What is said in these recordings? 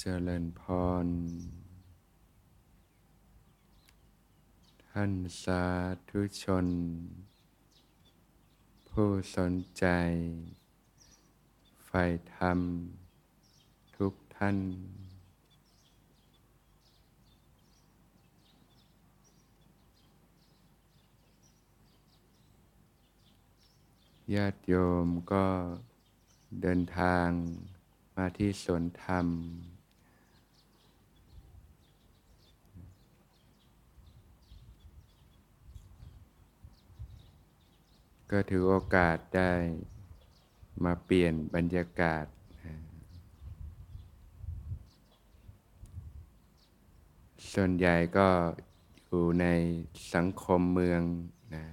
เจริญพร ท่านสาธุชน ผู้สนใจใฝ่ธรรม ทุกท่าน ญาติโยมก็เดินทางมาที่สวนธรรม ก็ถือโอกาสได้มาเปลี่ยนบรรยากาศ ส่วนใหญ่ก็อยู่ในสังคมเมืองนะ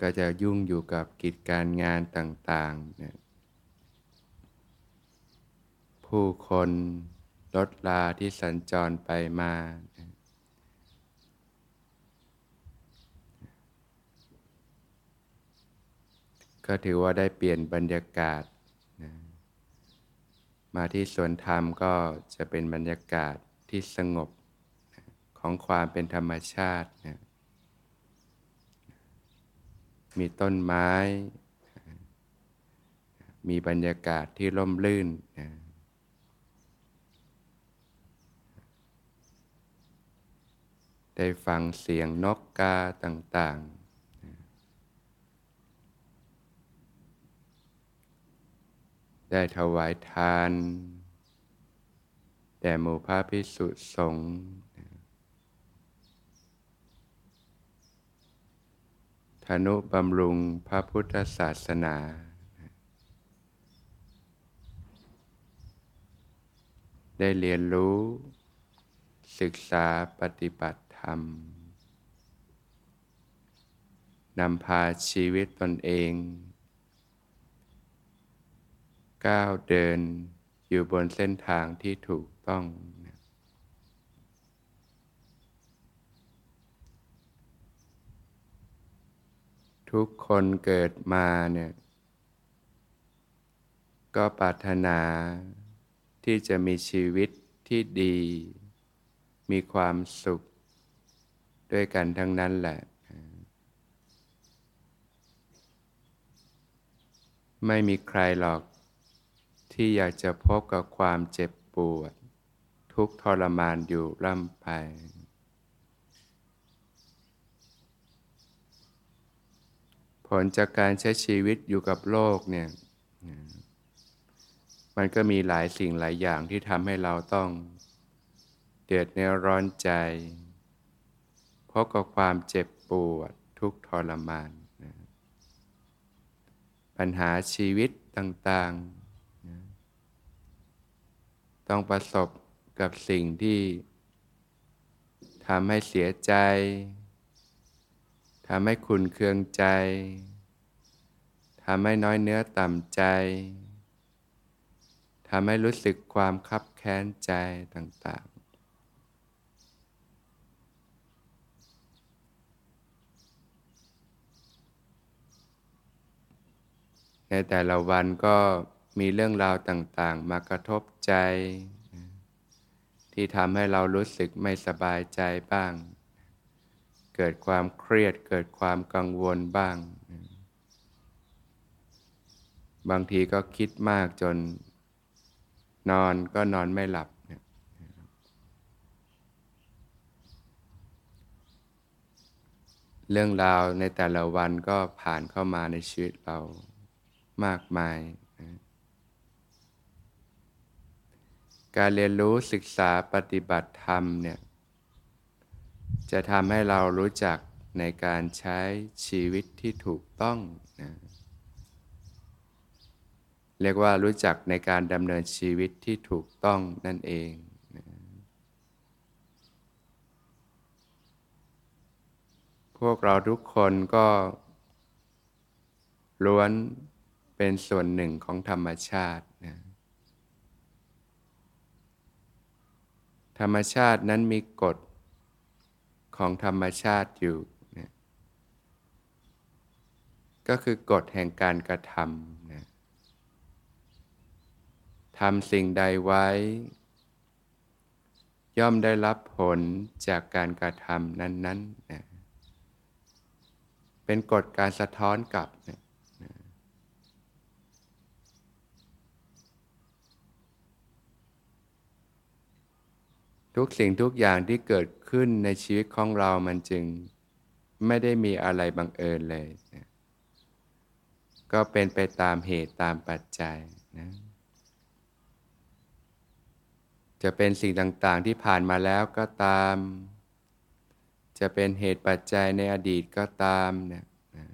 ก็จะยุ่งอยู่กับกิจการงานต่างๆนะผู้คนรถลาที่สัญจรไปมานะ ก็ถือว่าได้เปลี่ยนบรรยากาศนะมาที่สวนธรรมก็จะเป็นบรรยากาศที่สงบนะของความเป็นธรรมชาตินะมีต้นไม้ มีบรรยากาศที่ร่มรื่นนะได้ฟังเสียงนกกาต่างๆนะ ได้ถวายทาน แด่หมู่พระพิสุสงฆ์ธนุบำรุงพระพุทธศาสนา ได้เรียนรู้ ศึกษาปฏิบัติธรรมนำพาชีวิตตนเอง ก้าวเดินอยู่บนเส้นทางที่ถูกต้องทุกคนเกิดมาเนี่ยก็ปรารถนาที่จะมีชีวิตที่ดี มีความสุข ด้วยกันทั้งนั้นแหละ ไม่มีใครหรอก ที่อยากจะพบกับความเจ็บปวด ทุกทรมานอยู่ร่ำไป ผลจากการใช้ชีวิตอยู่กับโลกเนี่ย มันก็มีหลายสิ่งหลายอย่างที่ทำให้เราต้อง เดือดเนื้อร้อนใจ เพราะกับความเจ็บปวดทุกทรมาน ปัญหาชีวิตต่างๆ ต้องประสบกับสิ่งที่ทำให้เสียใจทำให้ขุนเคืองใจทำให้น้อยเนื้อต่ำใจทำให้รู้สึกความคับแค้นใจต่างๆ ในแต่ละวันก็ มีเรื่องราวต่างๆ มากระทบใจ ที่ทำให้เรารู้สึกไม่สบายใจบ้าง เกิดความเครียดเกิดความกังวลบ้าง บางทีก็คิดมากจนนอนก็นอนไม่หลับเรื่องราวในแต่ละวันก็ผ่านเข้ามาในชีวิตเรามากมาย การเรียนรู้ศึกษาปฏิบัติธรรมเนี่ยจะทำให้เรารู้จักในการใช้ชีวิตที่ถูกต้องนะเรียกว่ารู้จักในการดำเนินชีวิตที่ถูกต้องนั่นเองนะพวกเราทุกคนก็ล้วนเป็นส่วนหนึ่งของธรรมชาติ ธรรมชาตินั้นมีกฎของธรรมชาติอยู่นะก็คือกฎแห่งการกระทำนะทำสิ่งใดไว้ ย่อมได้รับผลจากการกระทำนั้นๆนะเป็นกฎการสะท้อนกลับนะ ทุกสิ่งทุกอย่างที่เกิดขึ้นในชีวิตของเรามันจึงไม่ได้มีอะไรบังเอิญเลยนะก็เป็นไปตามเหตุตามปัจจัยนะจะเป็นสิ่งต่างๆที่ผ่านมาแล้วก็ตาม จะเป็นเหตุปัจจัยในอดีตก็ตามนะนะ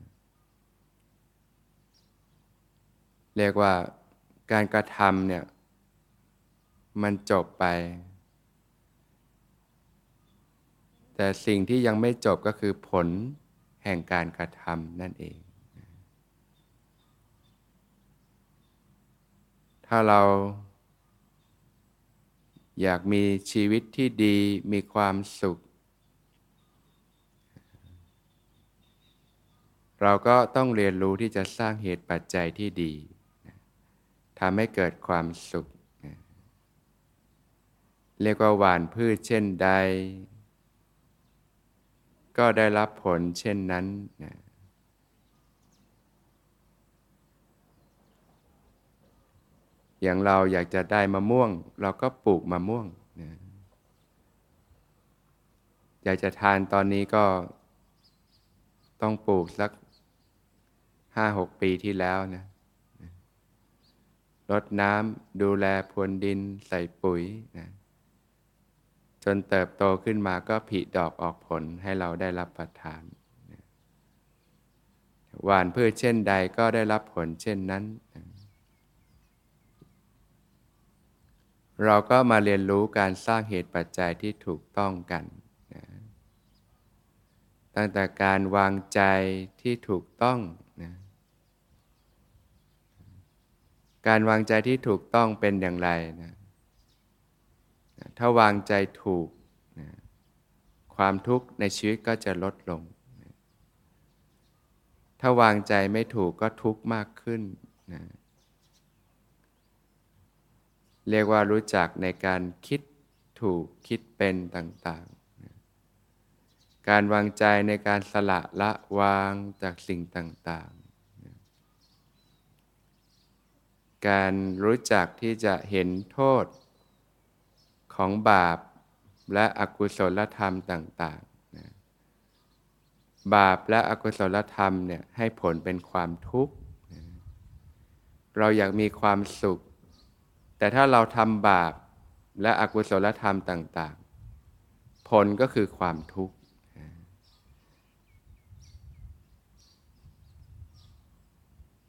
เรียกว่าการกระทำเนี่ยมันจบไป แต่สิ่งที่ยังไม่จบก็คือผลแห่งการกระทำนั่นเอง ถ้าเราอยากมีชีวิตที่ดีมีความสุข เราก็ต้องเรียนรู้ที่จะสร้างเหตุปัจจัยที่ดีทำให้เกิดความสุข เรียกว่าหวานพืชเช่นใด ก็ได้รับผลเช่นนั้นนะอย่างเราอยากจะได้มะม่วง เราก็ปลูกมะม่วงนะอยากจะทานตอนนี้ก็ต้องปลูกสักห้าหกปีที่แล้วนะรดน้ำดูแลพรวนดินใส่ปุ๋ยนะ จนเติบโตขึ้นมาก็ผลิดอกออกผลให้เราได้รับประทานหวานพืชเช่นใดก็ได้รับผลเช่นนั้น เราก็มาเรียนรู้การสร้างเหตุปัจจัยที่ถูกต้องกันนะตั้งแต่การวางใจที่ถูกต้องนะการวางใจที่ถูกต้องเป็นอย่างไรนะ ถ้าวางใจถูกนะความทุกข์ในชีวิตก็จะลดลงนะถ้าวางใจไม่ถูกก็ทุกข์มากขึ้นนะเรียกว่ารู้จักในการคิดถูกคิดเป็นต่างๆการวางใจในการสละละวางจากสิ่งต่างๆการรู้จักที่จะเห็นโทษ ของบาปและอกุศลธรรมต่างๆบาปและอกุศลธรรมเนี่ยให้ผลเป็นความทุกข์เราอยากมีความสุข แต่ถ้าเราทำบาปและอกุศลธรรมต่าง ๆ ผลก็คือความทุกข์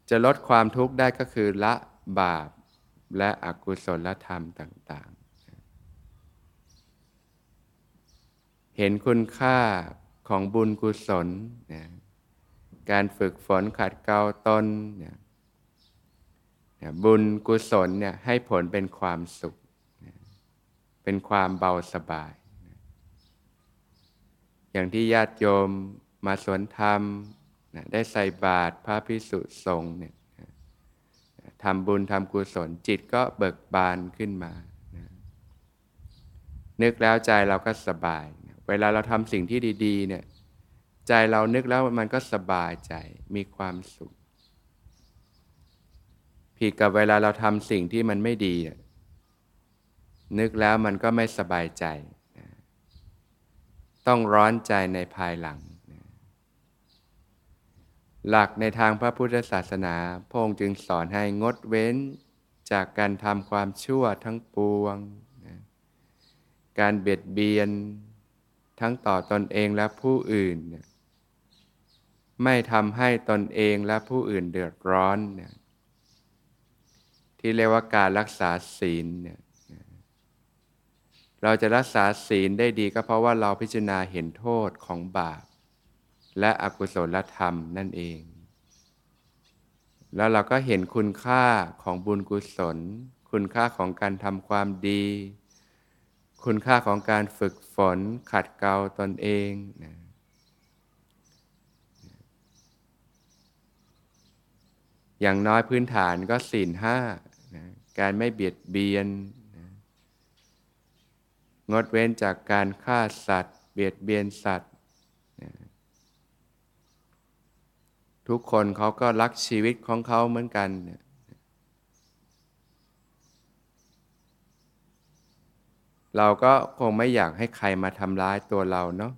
จะลดความทุกข์ได้ก็คือละบาปและอกุศลธรรมต่าง ๆ เห็นคุณค่าของบุญกุศลนะการฝึกฝนขัดเกลาตนนะบุญกุศลเนี่ยให้ผลเป็นความสุขเป็นความเบาสบายอย่างที่ญาติโยมมาสวนธรรมได้ใส่บาตรพระพิสุสงฆ์เนี่ยทำบุญทำกุศลจิตก็เบิกบานขึ้นมานึกแล้วใจเราก็สบาย เวลาเราทำสิ่งที่ดี ๆ เนี่ย ใจเรานึกแล้วมันก็สบายใจมีความสุข ผิดกับเวลาเราทำสิ่งที่มันไม่ดี นึกแล้วมันก็ไม่สบายใจ ต้องร้อนใจในภายหลัง หลักในทางพระพุทธศาสนาพงค์จึงสอนให้งดเว้นจากการทำความชั่วทั้งปวง การเบียดเบียน ทั้งต่อตอนเองและผู้อื่น ไม่ทำให้ตนเองและผู้อื่นเดือดร้อนนที่เรียกว่าการรักษาศีลเนี่ยเราจะรักษาศีลได้ดีก็เพราะว่าเราพิจารณาเห็นโทษของบาป และอกุศลธรรมนั่นเอง แล้วเราก็เห็นคุณค่าของบุญกุศล คุณค่าของการทำความดี คุณค่าของการฝึกฝนขัดเกลาตนเองนะอย่างน้อยพื้นฐานก็ศีลห้าการไม่เบียดเบียนนะงดเว้นจากการฆ่าสัตว์ เบียดเบียนสัตว์นะทุกคนเขาก็รักชีวิตของเขาเหมือนกันนะ เราก็คงไม่อยากให้ใครมาทำร้ายตัวเราเนาะ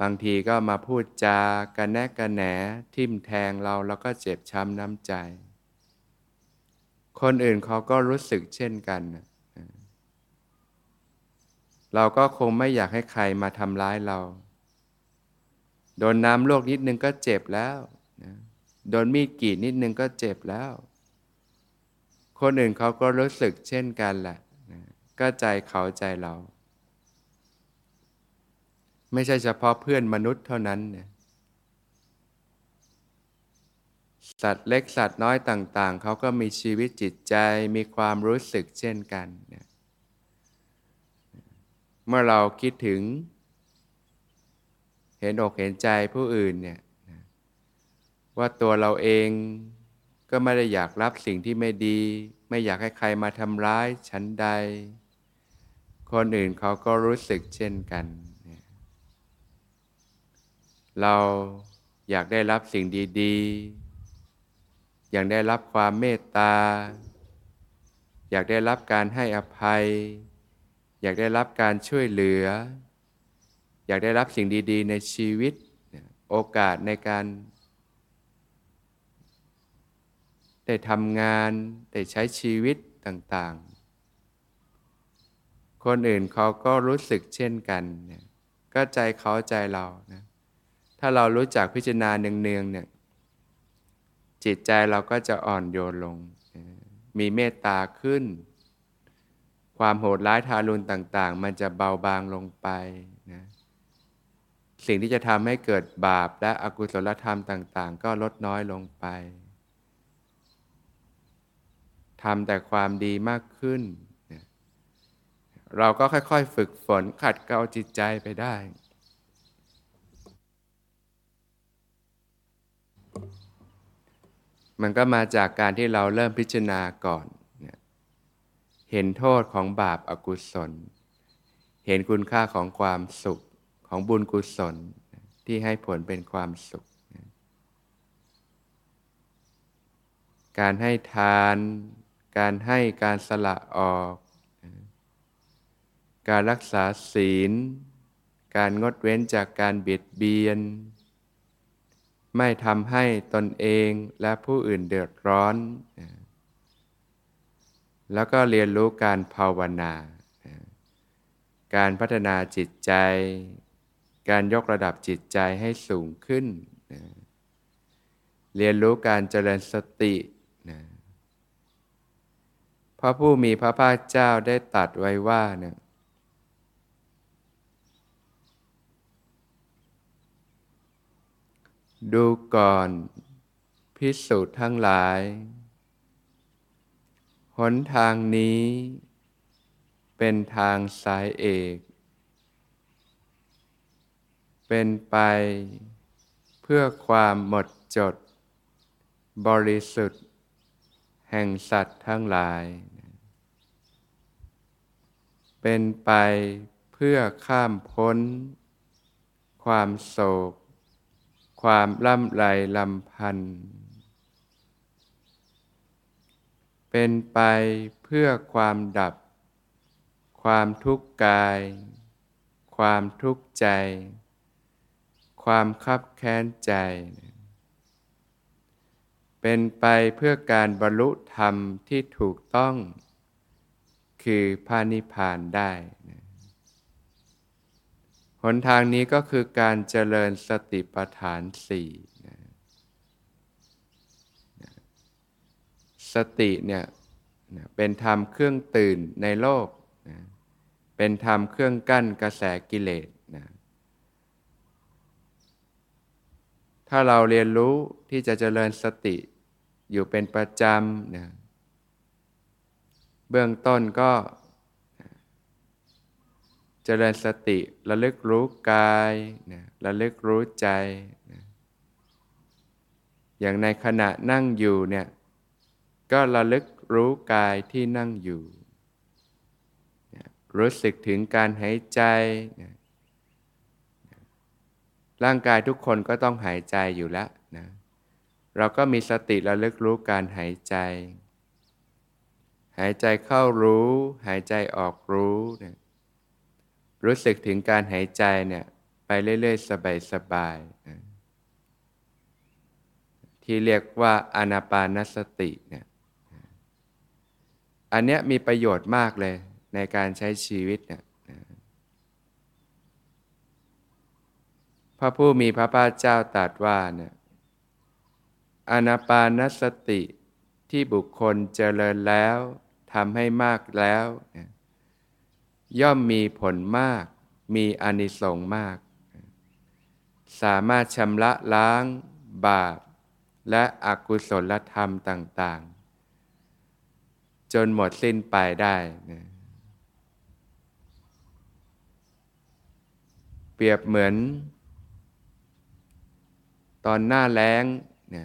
บางทีก็มาพูดจากันแนกกันแหนทิ่มแทงเราแล้วก็เจ็บช้ำน้ำใจ คนอื่นเขาก็รู้สึกเช่นกัน เราก็คงไม่อยากให้ใครมาทำร้ายเรา โดนน้ำลวกนิดนึงก็เจ็บแล้วโดนมีดกรีดนิดนึงก็เจ็บแล้ว คนอื่นเขาก็รู้สึกเช่นกันแหละ ก็ใจเขาใจเรา ไม่ใช่เฉพาะเพื่อนมนุษย์เท่านั้นเนี่ยสัตว์เล็กสัตว์น้อยต่าง ๆ เขาก็มีชีวิตจิตใจมีความรู้สึกเช่นกันเนี่ยเมื่อเราคิดถึง เห็นอกเห็นใจผู้อื่นเนี่ยว่าตัวเราเองก็ไม่ได้อยากรับสิ่งที่ไม่ดี ไม่อยากให้ใครมาทำร้ายฉันใด คนอื่นเขาก็รู้สึกเช่นกัน เราอยากได้รับสิ่งดีๆ อยากได้รับความเมตตา อยากได้รับการให้อภัย อยากได้รับการช่วยเหลือ อยากได้รับสิ่งดีๆ ในชีวิต โอกาสในการ ได้ทำงาน ได้ใช้ชีวิตต่างๆ คนอื่นเขาก็รู้สึกเช่นกันเนี่ยก็ใจเขาใจเรานะถ้าเรารู้จักพิจารณาเนืองๆเนี่ยจิตใจเราก็จะอ่อนโยนลง มีเมตตาขึ้น ความโหดร้ายทารุณต่าง ๆ มันจะเบาบางลงไปนะสิ่งที่จะทำให้เกิดบาปและอกุศลธรรมต่าง ๆ ก็ลดน้อยลงไปทำแต่ความดีมากขึ้น เราก็ค่อยๆ ฝึกฝนขัดเกลาจิตใจไปได้ มันก็มาจากการที่เราเริ่มพิจารณาก่อน เห็นโทษของบาปอากุศล เห็นคุณค่าของความสุขของบุญกุศลที่ให้ผลเป็นความสุข การให้ทาน การให้การสละออก การรักษาศีล การงดเว้นจากการเบียดเบียน ไม่ทำให้ตนเองและผู้อื่นเดือดร้อน แล้วก็เรียนรู้การภาวนา การพัฒนาจิตใจ การยกระดับจิตใจให้สูงขึ้น เรียนรู้การเจริญสติพระผู้มีพระภาคเจ้าได้ตัดไว้ว่าเนี่ย ดูก่อน พิสูจน์ทั้งหลาย หนทางนี้ เป็นทางสายเอก เป็นไปเพื่อความหมดจด บริสุทธิ์ แห่งสัตว์ทั้งหลาย เป็นไปเพื่อข้ามพ้น ความโศก ความล่ำไรลำพัน เป็นไปเพื่อความดับ ความทุกข์กาย ความทุกข์ใจ ความคับแค้นใจ เป็นไปเพื่อการบรรลุธรรมที่ถูกต้อง คือพานิพานได้ นทางนี้ก็คือการเจริญสติปัฏฐานสี่สติเนี่ยเป็นธรรมเครื่องตื่นในโลกนะเป็นธรรมเครื่องกั้นกระแสกิเลสนะถ้าเราเรียนรู้ที่จะเจริญสติอยู่เป็นประจำนะเบื้องต้นก็ เจริญสติระลึกรู้กายนะระลึกรู้ใจนะอย่างในขณะนั่งอยู่เนี่ยก็ระลึกรู้กายที่นั่งอยู่รู้สึกถึงการหายใจร่างกายทุกคนก็ต้องหายใจอยู่แล้วนะเราก็มีสติระลึกรู้การหายใจ หายใจเข้ารู้ หายใจออกรู้เนี่ย รู้สึกถึงการหายใจเนี่ยไปเรื่อยๆ สบายๆ ที่เรียกว่าอนาปานสติเนี่ยอันเนี้ยมีประโยชน์มากเลยในการใช้ชีวิตเนี่ยพระผู้มีพระภาคเจ้าตรัสว่าเนี่ยอนาปานสติที่บุคคลเจริญแล้วทำให้มากแล้วย่ ย่อมมีผลมาก มีอนิสงส์มาก สามารถชำระล้างบาป และอกุศลธรรมต่าง ๆ จนหมดสิ้นไปได้นะเปรียบเหมือน ตอนหน้าแล้งนะ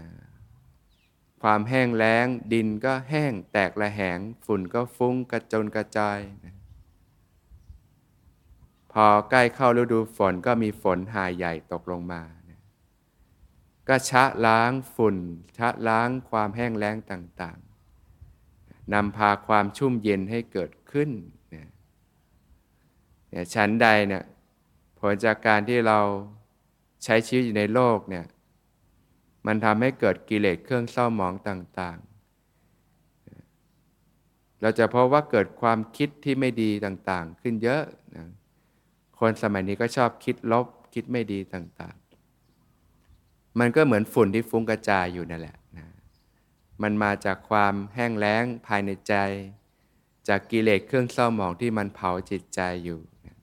ความแห้งแล้งดินก็แห้งแตกระแหง ฝุ่นก็ฟุ้งกระจนกระจายนะ พอใกล้เข้าฤดูฝนก็มีฝนหายใหญ่ตกลงมาก็ชะล้างฝุ่น ชะล้างความแห้งแล้งต่างๆนำพาความชุ่มเย็นให้เกิดขึ้นเนี่ยชั้นใดเนี่ยผลจากการที่เราใช้ชีวิตอยู่ในโลกเนี่ยมันทำให้เกิดกิเลสเครื่องเศร้าหมองต่างๆ เราจะพบว่าเกิดความคิดที่ไม่ดีต่างๆ ขึ้นเยอะนะ คนสมัยนี้ก็ชอบคิดลบคิดไม่ดีต่างๆ มันก็เหมือนฝุ่นที่ฟุ้งกระจายอยู่นั่นแหละนะมันมาจากความแห้งแล้งภายในใจ จากกิเลสเครื่องเศร้าหมองที่มันเผาจิตใจอยู่นะ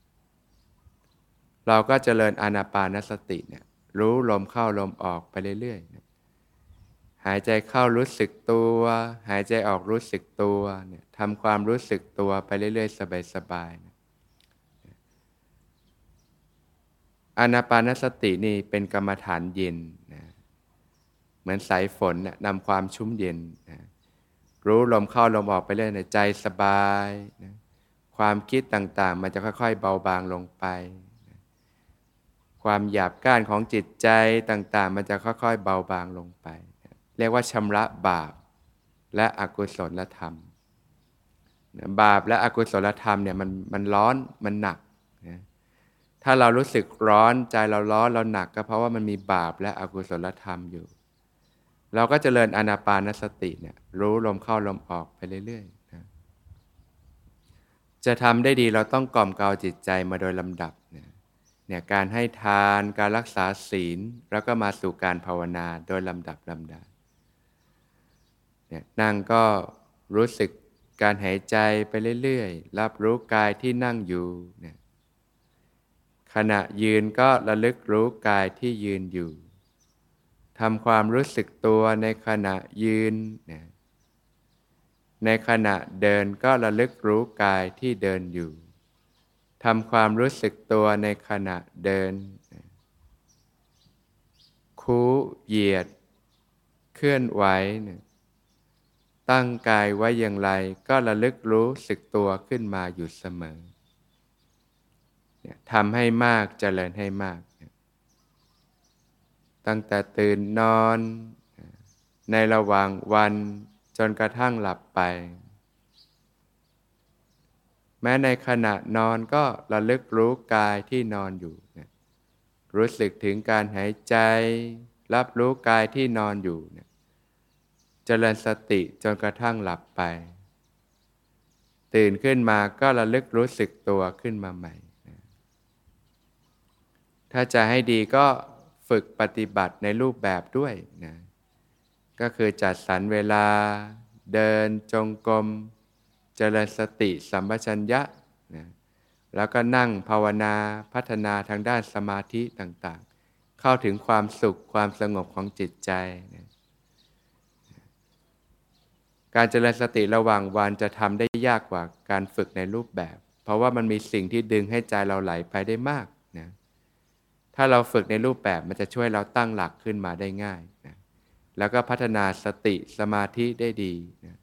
เราก็เจริญอานาปานสติเนี่ยรู้ลมเข้าลมออกไปเรื่อยๆนะหายใจเข้ารู้สึกตัว หายใจออกรู้สึกตัวเนี่ยทำความรู้สึกตัวไปเรื่อยๆ สบายๆนะ อานาปานสตินี่เป็นกรรมฐานเย็นนะเหมือนสายฝนนะนำความชุ่มเย็นนะรู้ลมเข้าลมออกไปเรื่อยในใจสบายนะความคิดต่างๆ มันจะค่อยๆ เบาบางลงไปนะความหยาบก้านของจิตใจต่างๆ มันจะค่อยๆ เบาบางลงไปนะเรียกว่าชำระบาปและอกุศลธรรมนะบาปและอกุศลธรรมเนี่ยมันมันร้อนมันหนัก ถ้าเรารู้สึกร้อนใจเราร้อนเราหนักก็เพราะว่ามันมีบาปและอกุศลธรรมอยู่ เราก็จเจริญอนาปานสติเนี่ยรู้ลมเข้าลมออกไปเรื่อยๆนะจะทำได้ดีเราต้องกล่อมเกลาจิตใจมาโดยลำดับเนี่ยเนี่ยการให้ทานการรักษาศีลแล้วก็มาสู่การภาวนาโดยลำดับลำดับเนี่ยนั่งก็รู้สึกการหายใจไปเรื่อยๆ รับรู้กายที่นั่งอยู่เนี่ย ขณะยืนก็ระลึกรู้กายที่ยืนอยู่ทำความรู้สึกตัวในขณะยืนในขณะเดินก็ระลึกรู้กายที่เดินอยู่ทำความรู้สึกตัวในขณะเดิน คูเหยียด เคลื่อนไหวตั้งกายไว้อย่างไรก็ระลึกรู้สึกตัวขึ้นมาอยู่เสมอ ทำให้มากเจริญให้มาก ตั้งแต่ตื่นนอน ในระหว่างวันจนกระทั่งหลับไป แม้ในขณะนอนก็ระลึกรู้กายที่นอนอยู่ รู้สึกถึงการหายใจ รับรู้กายที่นอนอยู่เจริญสติจนกระทั่งหลับไป ตื่นขึ้นมาก็ระลึกรู้สึกตัวขึ้นมาใหม่ ถ้าจะให้ดีก็ฝึกปฏิบัติในรูปแบบด้วยนะก็คือจัดสรรเวลา เดินจงกรม เจริญสติสัมปชัญญะนะแล้วก็นั่งภาวนาพัฒนาทางด้านสมาธิต่างๆ เข้าถึงความสุขความสงบของจิตใจนะการเจริญสติระหว่างวันจะทำได้ยากกว่าการฝึกในรูปแบบ เพราะว่ามันมีสิ่งที่ดึงให้ใจเราไหลไปได้มาก ถ้าเราฝึกในรูปแบบมันจะช่วยเราตั้งหลักขึ้นมาได้ง่ายนะแล้วก็พัฒนาสติสมาธิได้ดีนะ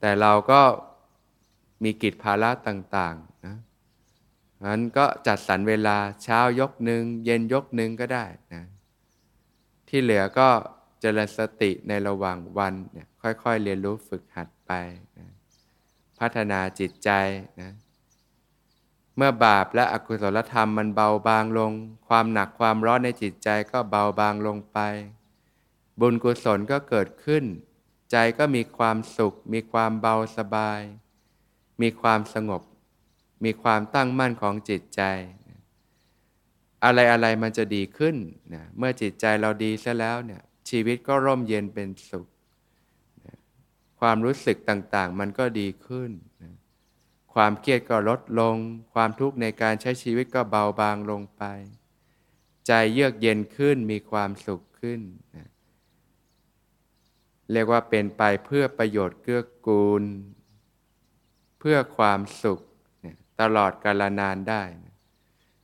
แต่เราก็มีกิจภาระต่างๆนะงั้นก็จัดสรรเวลาเช้ายกหนึ่งเย็นยกหนึ่งก็ได้นะที่เหลือก็เจริญสติในระหว่างวันเนี่ยค่อยๆ เรียนรู้ฝึกหัดไปนะพัฒนาจิตใจนะ เมื่อบาปและอกุศลธรรมมันเบาบางลง ความหนักความร้อนในจิตใจก็เบาบางลงไป บุญกุศลก็เกิดขึ้น ใจก็มีความสุข มีความเบาสบาย มีความสงบ มีความตั้งมั่นของจิตใจ อะไรอะไรมันจะดีขึ้นนะเมื่อจิตใจเราดีซะแล้วเนี่ยชีวิตก็ร่มเย็นเป็นสุข ความรู้สึกต่างๆ มันก็ดีขึ้น ความเครียดก็ลดลง ความทุกข์ในการใช้ชีวิตก็เบาบางลงไป ใจเยือกเย็นขึ้นมีความสุขขึ้นนะเรียกว่าเป็นไปเพื่อประโยชน์เกื้อกูล เพื่อความสุขนะตลอดกาลนานได้นะ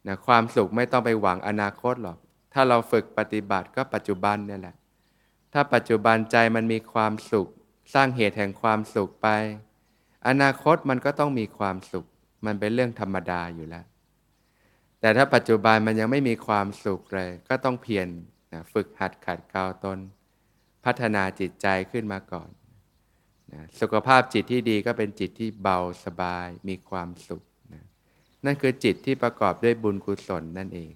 นะความสุขไม่ต้องไปหวังอนาคตหรอก ถ้าเราฝึกปฏิบัติก็ปัจจุบันนี่แหละ ถ้าปัจจุบันใจมันมีความสุข สร้างเหตุแห่งความสุขไป อนาคตมันก็ต้องมีความสุข มันเป็นเรื่องธรรมดาอยู่แล้ว แต่ถ้าปัจจุบันมันยังไม่มีความสุขเลย ก็ต้องเพียรนะฝึกหัดขัดเกลาตน พัฒนาจิตใจขึ้นมาก่อนนะสุขภาพจิตที่ดีก็เป็นจิตที่เบาสบายมีความสุขนะนั่นคือจิตที่ประกอบด้วยบุญกุศลนั่นเอง